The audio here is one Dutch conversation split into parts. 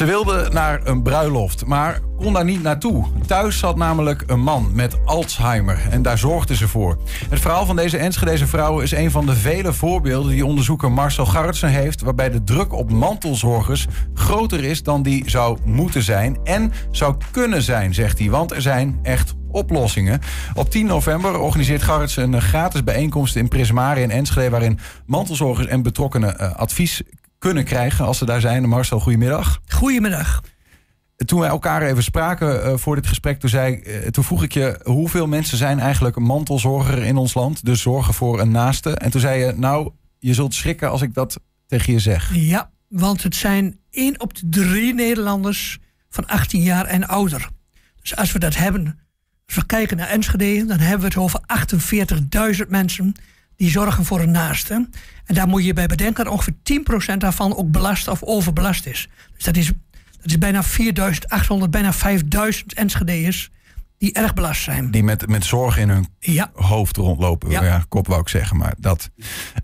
Ze wilde naar een bruiloft, maar kon daar niet naartoe. Thuis zat namelijk een man met Alzheimer en daar zorgde ze voor. Het verhaal van deze Enschedeze vrouw is een van de vele voorbeelden die onderzoeker Marcel Garretsen heeft, waarbij de druk op mantelzorgers groter is dan die zou moeten zijn en zou kunnen zijn, zegt hij. Want er zijn echt oplossingen. Op 10 november organiseert Garrits een gratis bijeenkomst in Prismare in Enschede... waarin mantelzorgers en betrokkenen uh, advies kunnen krijgen als ze daar zijn. Marcel, goedemiddag. Goedemiddag. Toen wij elkaar even spraken uh, voor dit gesprek, toen, zei, uh, toen vroeg ik je... hoeveel mensen zijn eigenlijk mantelzorger in ons land? Dus zorgen voor een naaste. En toen zei je, nou, je zult schrikken als ik dat tegen je zeg. Ja, want het zijn één op de drie Nederlanders van 18 jaar en ouder. Dus als we dat hebben als we kijken naar Enschede, dan hebben we het over 48.000 mensen die zorgen voor een naaste. En daar moet je bij bedenken dat ongeveer 10% daarvan ook belast of overbelast is. Dus dat is, dat is bijna 4.800, bijna 5.000 Enschedeërs die erg belast zijn. Die met, met zorg in hun ja. hoofd rondlopen. Ja. ja. kop wou ik zeggen, maar dat.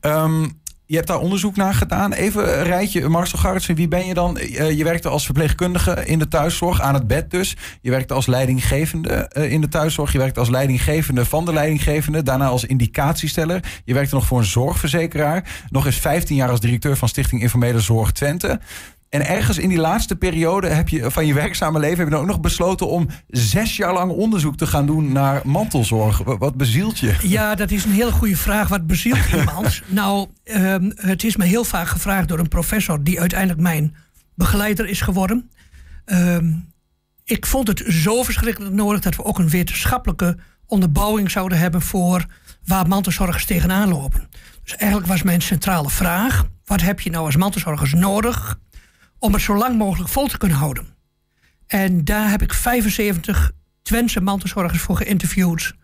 Um, je hebt daar onderzoek naar gedaan. Even een rijtje, Marcel Garretsen, wie ben je dan? je werkte als verpleegkundige in de thuiszorg, aan het bed dus. Je werkte als leidinggevende in de thuiszorg. Je werkte als leidinggevende van de leidinggevende. Daarna als indicatiesteller. Je werkte nog voor een zorgverzekeraar. Nog eens 15 jaar als directeur van Stichting Informele Zorg Twente. En ergens in die laatste periode heb je, van je werkzame leven heb je dan ook nog besloten om zes jaar lang onderzoek te gaan doen naar mantelzorg. Wat bezielt je? Ja, dat is een hele goede vraag. Wat bezielt iemand? nou, um, het is me heel vaak gevraagd door een professor die uiteindelijk mijn begeleider is geworden. Um, ik vond het zo verschrikkelijk nodig dat we ook een wetenschappelijke onderbouwing zouden hebben voor waar mantelzorgers tegenaan lopen. Dus eigenlijk was mijn centrale vraag: wat heb je nou als mantelzorgers nodig? Om het zo lang mogelijk vol te kunnen houden. En daar heb ik 75 Twentse mantelzorgers voor geïnterviewd.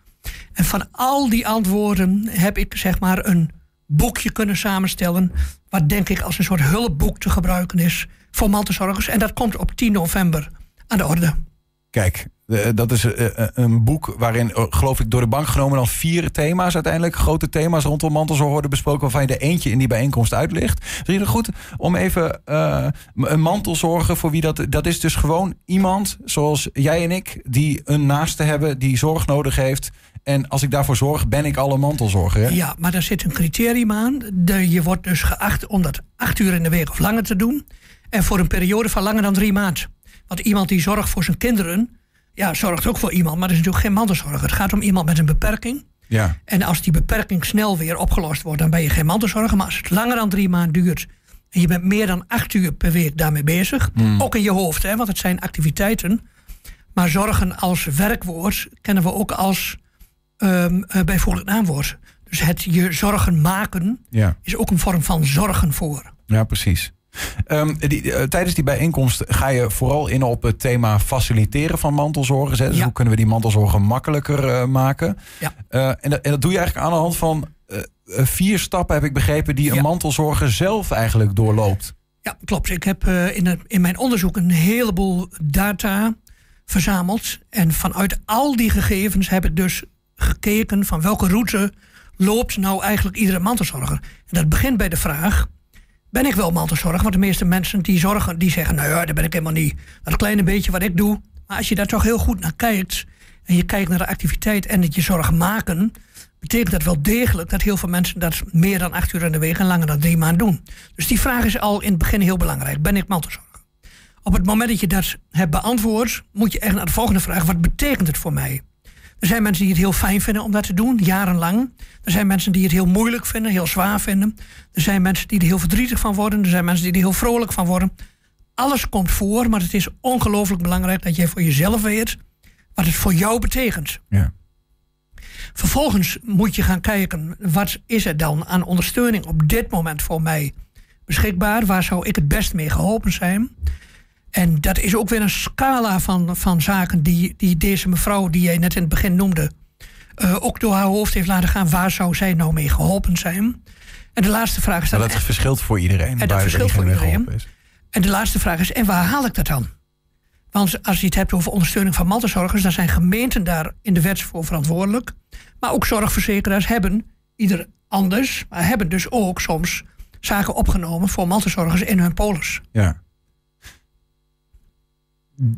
En van al die antwoorden heb ik zeg maar een boekje kunnen samenstellen. Wat denk ik als een soort hulpboek te gebruiken is voor mantelzorgers. En dat komt op 10 november aan de orde. Kijk, dat is uh, een boek waarin, geloof ik, door de bank genomen dan vier thema's uiteindelijk, grote thema's rondom mantelzorg worden besproken, waarvan je er eentje in die bijeenkomst uitlicht. Is het goed om even een mantelzorger voor wie dat, dat is dus gewoon iemand zoals jij en ik, die een naaste hebben, die zorg nodig heeft. En als ik daarvoor zorg, ben ik al een mantelzorger. Hè? Ja, maar daar zit een criterium aan. Je wordt dus geacht om dat acht uur in de week of langer te doen. En voor een periode van langer dan drie maanden. Want iemand die zorgt voor zijn kinderen, ja, zorgt ook voor iemand, maar dat is natuurlijk geen mantelzorger. Het gaat om iemand met een beperking. Ja. En als die beperking snel weer opgelost wordt, dan ben je geen mantelzorger. Maar als het langer dan drie maanden duurt en je bent meer dan acht uur per week daarmee bezig, Hmm. ook in je hoofd, hè, want het zijn activiteiten. Maar zorgen als werkwoord kennen we ook als um, bijvoorbeeld naamwoord. Dus het je zorgen maken Ja. is ook een vorm van zorgen voor. Ja, precies. Um, die, uh, tijdens die bijeenkomst ga je vooral in op het thema faciliteren van mantelzorgers. Hè? Dus Ja. hoe kunnen we die mantelzorgen makkelijker uh, maken? Ja. Uh, en, dat, en, dat doe je eigenlijk aan de hand van vier stappen, heb ik begrepen, die een mantelzorger zelf eigenlijk doorloopt. Ja, klopt. Ik heb in, het, in mijn onderzoek een heleboel data verzameld. En vanuit al die gegevens heb ik dus gekeken van welke route loopt nou eigenlijk iedere mantelzorger. En dat begint bij de vraag, ben ik wel mantelzorger? Want de meeste mensen die zorgen, die zeggen, nou ja, dat ben ik helemaal niet. Dat kleine beetje wat ik doe. Maar als je daar toch heel goed naar kijkt, en je kijkt naar de activiteit en het je zorgen maken, betekent dat wel degelijk dat heel veel mensen dat meer dan acht uur in de week en langer dan drie maanden doen. Dus die vraag is al in het begin heel belangrijk. Ben ik mantelzorger? Op het moment dat je dat hebt beantwoord, moet je echt naar de volgende vraag: wat betekent het voor mij? Er zijn mensen die het heel fijn vinden om dat te doen, jarenlang. Er zijn mensen die het heel moeilijk vinden, heel zwaar vinden. Er zijn mensen die er heel verdrietig van worden. Er zijn mensen die er heel vrolijk van worden. Alles komt voor, maar het is ongelooflijk belangrijk dat jij voor jezelf weet wat het voor jou betekent. Ja. Vervolgens moet je gaan kijken, wat is er dan aan ondersteuning op dit moment voor mij beschikbaar? Waar zou ik het best mee geholpen zijn? En dat is ook weer een scala van, van zaken die, die deze mevrouw, die jij net in het begin noemde, uh, ook door haar hoofd heeft laten gaan. Waar zou zij nou mee geholpen zijn? En de laatste vraag is dan. Maar dat verschilt voor iedereen. En dat verschilt voor iedereen. Is. En de laatste vraag is: en waar haal ik dat dan? Want als je het hebt over ondersteuning van mantelzorgers, dan zijn gemeenten daar in de wet voor verantwoordelijk. Maar ook zorgverzekeraars hebben ieder anders, maar hebben dus ook soms zaken opgenomen voor mantelzorgers in hun polis. Ja.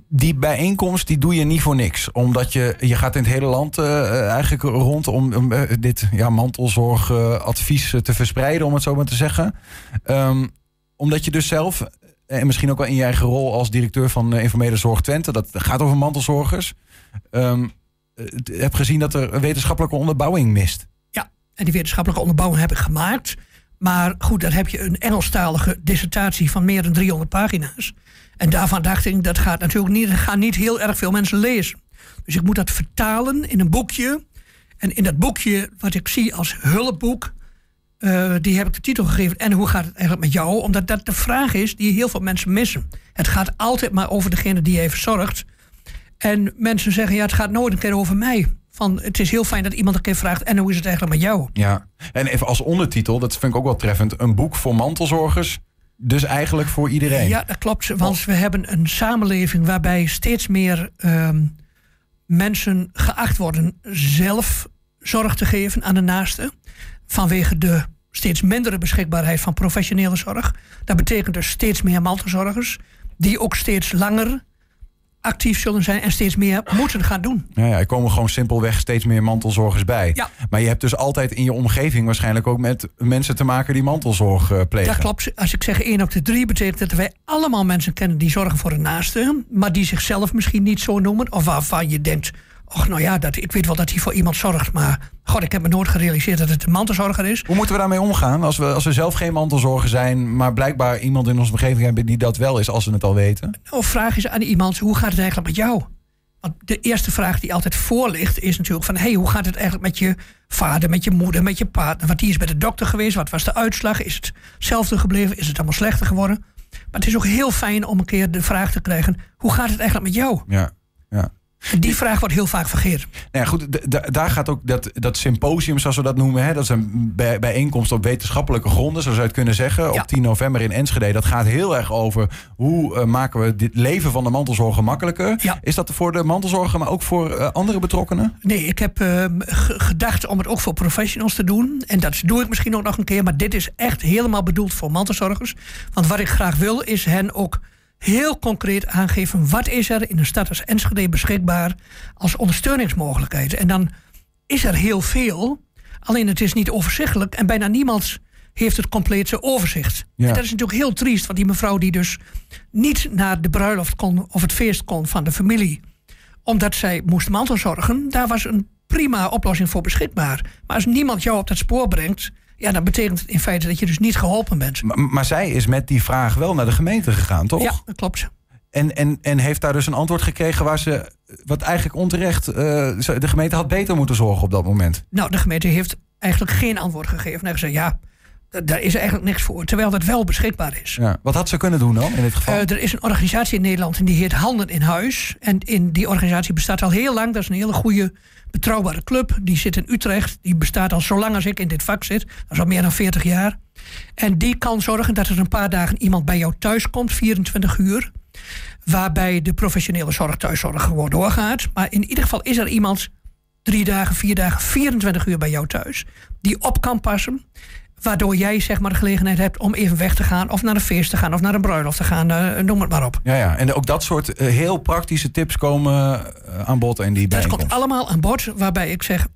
Die bijeenkomst die doe je niet voor niks. Omdat je, je gaat in het hele land uh, eigenlijk rond om, uh, dit ja, mantelzorgadvies te verspreiden, om het zo maar te zeggen. Um, omdat je dus zelf, en misschien ook wel in je eigen rol als directeur van Informele Zorg Twente, dat gaat over mantelzorgers, um, heb gezien dat er wetenschappelijke onderbouwing mist. Ja, en die wetenschappelijke onderbouwing heb ik gemaakt. Maar goed, dan heb je een Engelstalige dissertatie van meer dan 300 pagina's. En daarvan dacht ik, dat gaat natuurlijk niet, gaan niet heel erg veel mensen lezen. Dus ik moet dat vertalen in een boekje. En in dat boekje, wat ik zie als hulpboek, uh, die heb ik de titel gegeven. En hoe gaat het eigenlijk met jou? Omdat dat de vraag is die heel veel mensen missen. Het gaat altijd maar over degene die even zorgt. En mensen zeggen, ja, het gaat nooit een keer over mij. Van, het is heel fijn dat iemand een keer vraagt, en hoe is het eigenlijk met jou? Ja, en even als ondertitel, dat vind ik ook wel treffend, een boek voor mantelzorgers. Dus eigenlijk voor iedereen. Ja, dat klopt. Want we hebben een samenleving waarbij steeds meer um, mensen geacht worden zelf zorg te geven aan de naaste. Vanwege de steeds mindere beschikbaarheid van professionele zorg. Dat betekent dus steeds meer mantelzorgers, die ook steeds langer actief zullen zijn en steeds meer moeten gaan doen. Ja, ja, er komen gewoon simpelweg steeds meer mantelzorgers bij. Ja. Maar je hebt dus altijd in je omgeving waarschijnlijk ook met mensen te maken die mantelzorg uh, plegen. Dat klopt. Als ik zeg één op de drie, betekent dat wij allemaal mensen kennen die zorgen voor de naaste, maar die zichzelf misschien niet zo noemen, of waarvan je denkt, Och, nou ja, dat, ik weet wel dat hij voor iemand zorgt. Maar god, ik heb me nooit gerealiseerd dat het een mantelzorger is. Hoe moeten we daarmee omgaan als we, als we zelf geen mantelzorger zijn... maar blijkbaar iemand in onze omgeving hebben die dat wel is... als we het al weten? Nou, vraag eens aan iemand, hoe gaat het eigenlijk met jou? Want de eerste vraag die altijd voor ligt is natuurlijk van... hey, hoe gaat het eigenlijk met je vader, met je moeder, met je partner? Want die is bij de dokter geweest, wat was de uitslag? Is het hetzelfde gebleven? Is het allemaal slechter geworden? Maar het is ook heel fijn om een keer de vraag te krijgen... hoe gaat het eigenlijk met jou? Ja, ja. Die vraag wordt heel vaak vergeten. Nou ja, goed, daar gaat ook dat, dat symposium, zoals we dat noemen. Hè, dat is een bij, bijeenkomst op wetenschappelijke gronden, zoals je het kunnen zeggen. Op 10 november in Enschede. Dat gaat heel erg over hoe uh, maken we dit leven van de mantelzorger makkelijker. Ja. Is dat voor de mantelzorger, maar ook voor uh, andere betrokkenen? Nee, ik heb uh, gedacht om het ook voor professionals te doen. En dat doe ik misschien ook nog een keer. Maar dit is echt helemaal bedoeld voor mantelzorgers. Want wat ik graag wil, is hen ook heel concreet aangeven wat is er in de stad als Enschede beschikbaar als ondersteuningsmogelijkheid. En dan is er heel veel, alleen het is niet overzichtelijk en bijna niemand heeft het complete overzicht. Ja. En dat is natuurlijk heel triest, want die mevrouw die dus niet naar de bruiloft kon of het feest kon van de familie, omdat zij moest mantelzorgen, daar was een prima oplossing voor beschikbaar. Maar als niemand jou op dat spoor brengt, ja, dat betekent in feite dat je dus niet geholpen bent. Maar, maar, zij is met die vraag wel naar de gemeente gegaan, toch? Ja, dat klopt. En, en, en heeft daar dus een antwoord gekregen waar ze, wat eigenlijk onterecht, uh, de gemeente had beter moeten zorgen op dat moment. Nou, de gemeente heeft eigenlijk geen antwoord gegeven. En gezegd, ja, daar is eigenlijk niks voor. Terwijl dat wel beschikbaar is. Ja. Wat had ze kunnen doen dan in dit geval? Uh, er is een organisatie in Nederland en die heet Handen in Huis. En in die organisatie bestaat al heel lang. Dat is een hele goede betrouwbare club. Die zit in Utrecht. Die bestaat al zo lang als ik in dit vak zit. Dat is al meer dan 40 jaar. En die kan zorgen dat er een paar dagen iemand bij jou thuis komt, 24 uur. Waarbij de professionele zorg thuiszorg gewoon doorgaat. Maar in ieder geval is er iemand drie dagen, vier dagen, 24 uur bij jou thuis. Die op kan passen. Waardoor jij zeg maar de gelegenheid hebt om even weg te gaan. Of naar een feest te gaan. Of naar een bruiloft te gaan. Uh, noem het maar op. Ja, ja. En ook dat soort uh, heel praktische tips komen uh, aan bod in die Dat komt allemaal aan bod. Waarbij ik zeg,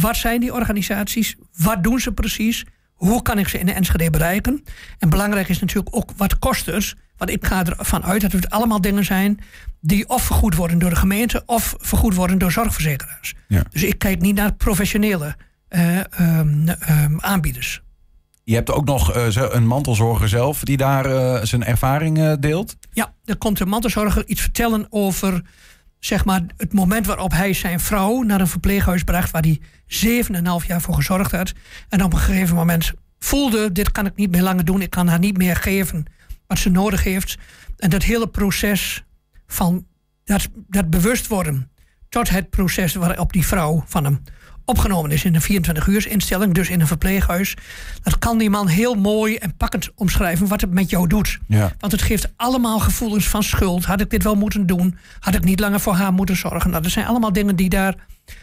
wat zijn die organisaties? Wat doen ze precies? Hoe kan ik ze in de Enschede bereiken? En belangrijk is natuurlijk ook, wat kost het? Want ik ga ervan uit dat het allemaal dingen zijn... die of vergoed worden door de gemeente... of vergoed worden door zorgverzekeraars. Ja. Dus ik kijk niet naar professionele um, um, aanbieders. Je hebt ook nog uh, een mantelzorger zelf die daar uh, zijn ervaring uh, deelt. Ja, er komt een mantelzorger iets vertellen over zeg maar, het moment waarop hij zijn vrouw naar een verpleeghuis bracht waar hij 7,5 jaar voor gezorgd had. En op een gegeven moment voelde: dit kan ik niet meer langer doen, ik kan haar niet meer geven wat ze nodig heeft. En dat hele proces van dat, dat bewust worden tot het proces waarop die vrouw van hem opgenomen is in een 24 uur instelling, dus in een verpleeghuis. Dat kan die man heel mooi en pakkend omschrijven wat het met jou doet. Ja. Want het geeft allemaal gevoelens van schuld. Had ik dit wel moeten doen? Had ik niet langer voor haar moeten zorgen? Nou, dat zijn allemaal dingen die daar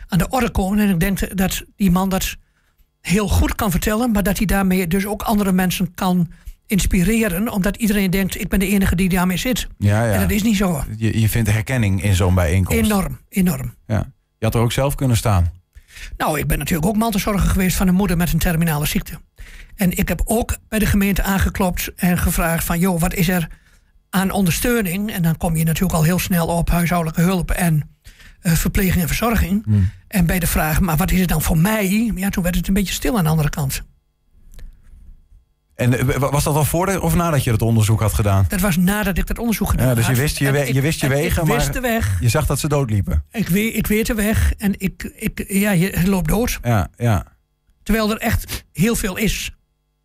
aan de orde komen. En ik denk dat die man dat heel goed kan vertellen, maar dat hij daarmee dus ook andere mensen kan inspireren, omdat iedereen denkt: ik ben de enige die daarmee zit. Ja, ja. En dat is niet zo. Je, je vindt herkenning in zo'n bijeenkomst. Enorm, enorm. Ja. Je had er ook zelf kunnen staan. Nou, ik ben natuurlijk ook mantelzorger geweest van een moeder met een terminale ziekte. En ik heb ook bij de gemeente aangeklopt en gevraagd van... joh, wat is er aan ondersteuning? En dan kom je natuurlijk al heel snel op huishoudelijke hulp en uh, verpleging en verzorging. Hmm. En bij de vraag, maar wat is het dan voor mij? Ja, toen werd het een beetje stil aan de andere kant. En eh, was dat al voor of nadat je het onderzoek had gedaan? Dat was nadat ik dat onderzoek gedaan ja, had. Dus je wist je, we, je, wist je wegen, ik maar wist de weg. je zag dat ze doodliepen. Ik weet, ik weet de weg en ik, ik, ja, je loopt dood. Ja, ja. Terwijl er echt heel veel is.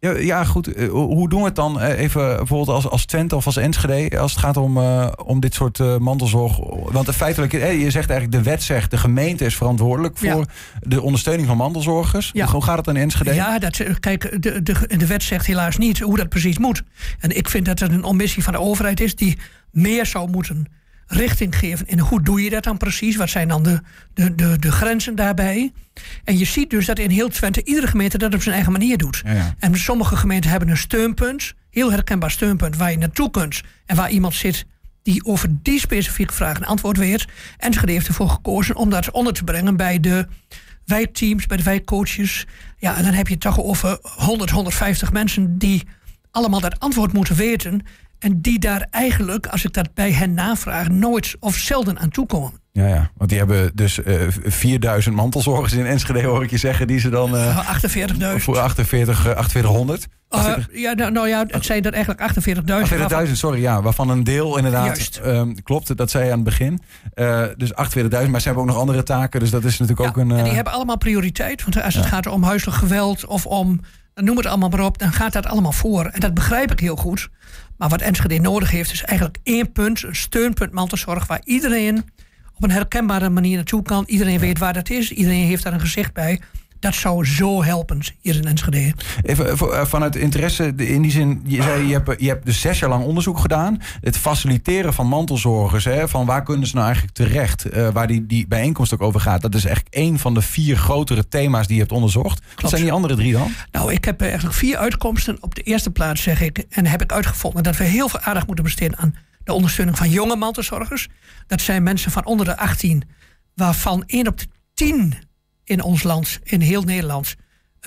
Ja, ja goed. Eh, hoe doen we het dan? Eh, even bijvoorbeeld als, als Twente of als Enschede, als het gaat om, uh, om dit soort mantelzorg. Want feitelijk, je zegt eigenlijk, de wet zegt, de gemeente is verantwoordelijk voor ja. de ondersteuning van mantelzorgers. Ja. Hoe gaat het dan in Enschede? Ja, dat, kijk, de, de, de wet zegt helaas niet hoe dat precies moet. En ik vind dat het een omissie van de overheid is die meer zou moeten richting geven. En hoe doe je dat dan precies? Wat zijn dan de, de, de, de grenzen daarbij? En je ziet dus dat in heel Twente iedere gemeente dat op zijn eigen manier doet. Ja, ja. En sommige gemeenten hebben een steunpunt, heel herkenbaar steunpunt, waar je naartoe kunt en waar iemand zit die over die specifieke vraag een antwoord weet. Enschede heeft ervoor gekozen om dat onder te brengen bij de wijkteams, bij de wijkcoaches. Ja, en dan heb je het toch over 100, 150 mensen die allemaal dat antwoord moeten weten. En die daar eigenlijk, als ik dat bij hen navraag, nooit of zelden aan toekomen. Ja, ja, want die hebben dus uh, 4000 mantelzorgers in Enschede, hoor ik je zeggen, die ze dan. Uh, 48.000. Voor 48, 4800. Uh, ja, nou, nou, ja, het zijn er eigenlijk 48.000. 48.000, sorry, ja, waarvan een deel inderdaad um, klopt, dat zei je aan het begin. Uh, dus 48.000, maar ze hebben ook nog andere taken, dus dat is natuurlijk ja, ook een. En die hebben allemaal prioriteit, want als het gaat om huiselijk geweld of om. Noem het allemaal maar op, dan gaat dat allemaal voor. En dat begrijp ik heel goed. Maar wat Enschede nodig heeft, is eigenlijk één punt, een steunpunt mantelzorg, waar iedereen op een herkenbare manier naartoe kan. Iedereen weet waar dat is, iedereen heeft daar een gezicht bij. Dat zou zo helpen hier in Enschede. Even vanuit interesse, in die zin, je zei je hebt, je hebt dus zes jaar lang onderzoek gedaan. Het faciliteren van mantelzorgers, hè, van waar kunnen ze nou eigenlijk terecht, uh, waar die, die bijeenkomst ook over gaat. Dat is echt één van de vier grotere thema's die je hebt onderzocht. Klopt. Wat zijn die andere drie dan? Nou, ik heb eigenlijk vier uitkomsten. Op de eerste plaats zeg ik, en heb ik uitgevonden dat we heel veel aandacht moeten besteden aan de ondersteuning van jonge mantelzorgers. Dat zijn mensen van onder de 18, waarvan één op de 10 in ons land, in heel Nederland,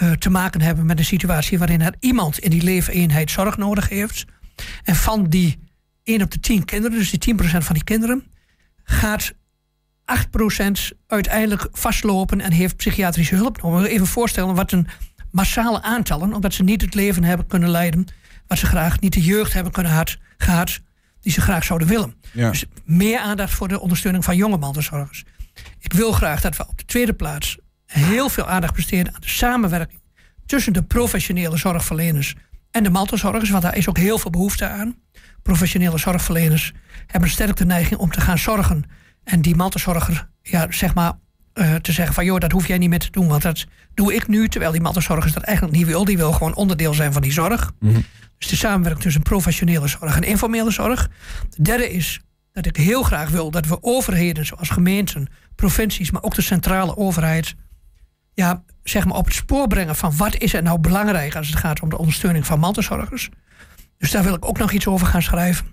uh, te maken hebben met een situatie waarin er iemand in die leefeenheid zorg nodig heeft. En van die 1 op de 10 kinderen, dus die 10% van die kinderen, gaat 8% uiteindelijk vastlopen en heeft psychiatrische hulp nodig. Even voorstellen wat een massale aantallen, omdat ze niet het leven hebben kunnen leiden wat ze graag, niet de jeugd hebben kunnen had, gehad die ze graag zouden willen. Ja. Dus meer aandacht voor de ondersteuning van jonge mantelzorgers. Ik wil graag dat we op de tweede plaats heel veel aandacht besteden aan de samenwerking tussen de professionele zorgverleners en de mantelzorgers, want daar is ook heel veel behoefte aan. Professionele zorgverleners hebben sterk de neiging om te gaan zorgen en die mantelzorger, ja, zeg maar, uh, te zeggen van joh, dat hoef jij niet meer te doen, want dat doe ik nu, terwijl die mantelzorgers dat eigenlijk niet wil. Die wil gewoon onderdeel zijn van die zorg. Mm -hmm. Dus de samenwerking tussen professionele zorg en informele zorg. De derde is dat ik heel graag wil dat we overheden zoals gemeenten, provincies, maar ook de centrale overheid, ja, zeg maar op het spoor brengen van wat is er nou belangrijk als het gaat om de ondersteuning van mantelzorgers. Dus daar wil ik ook nog iets over gaan schrijven.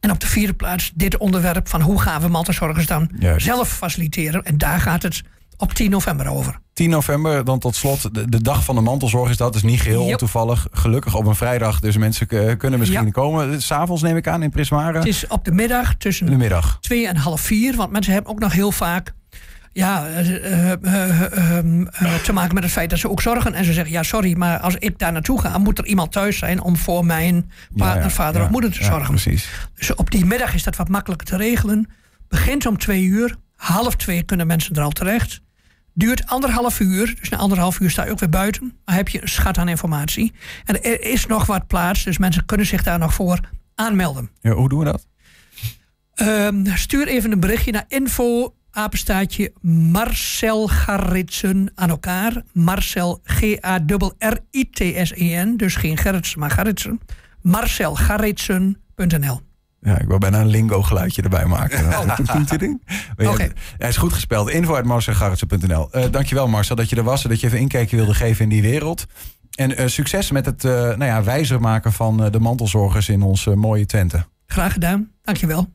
En op de vierde plaats dit onderwerp van hoe gaan we mantelzorgers dan Juist. zelf faciliteren. En daar gaat het op 10 november over. 10 november, dan tot slot, de, de dag van de mantelzorg is dat. is niet geheel Yep. toevallig. Gelukkig op een vrijdag, dus mensen kunnen misschien Ja. komen. S'avonds neem ik aan in Prismara. Het is op de middag In de tussen middag. twee en half vier. Want mensen hebben ook nog heel vaak ja, eh, eh, eh, eh, eh, te maken met het feit dat ze ook zorgen. En ze zeggen, ja sorry, maar als ik daar naartoe ga... moet er iemand thuis zijn om voor mijn partner, Ja, ja, vader ja, of moeder te ja, zorgen. Precies. Dus op die middag is dat wat makkelijker te regelen. Begint om twee uur. Half twee kunnen mensen er al terecht. Duurt anderhalf uur. Dus na anderhalf uur sta je ook weer buiten. Maar heb je een schat aan informatie. En er is nog wat plaats. Dus mensen kunnen zich daar nog voor aanmelden. Ja, hoe doen we dat? Ehm, stuur even een berichtje naar info apenstaatje Marcel Garritsen aan elkaar. Marcel G-A-R-R-I-T-S-E-N. Dus geen Gerritsen, maar Garritsen. Marcelgarritsen.nl Ja, ik wil bijna een lingo geluidje erbij maken. Oké. Hij is goed gespeld. Info uit marcelgarretsen.nl. Eh dankjewel Marcel dat je er was en dat je even inkijkje wilde geven in die wereld. En succes met het nou ja, wijzer maken van de mantelzorgers in onze mooie Twente. Graag gedaan. Dankjewel.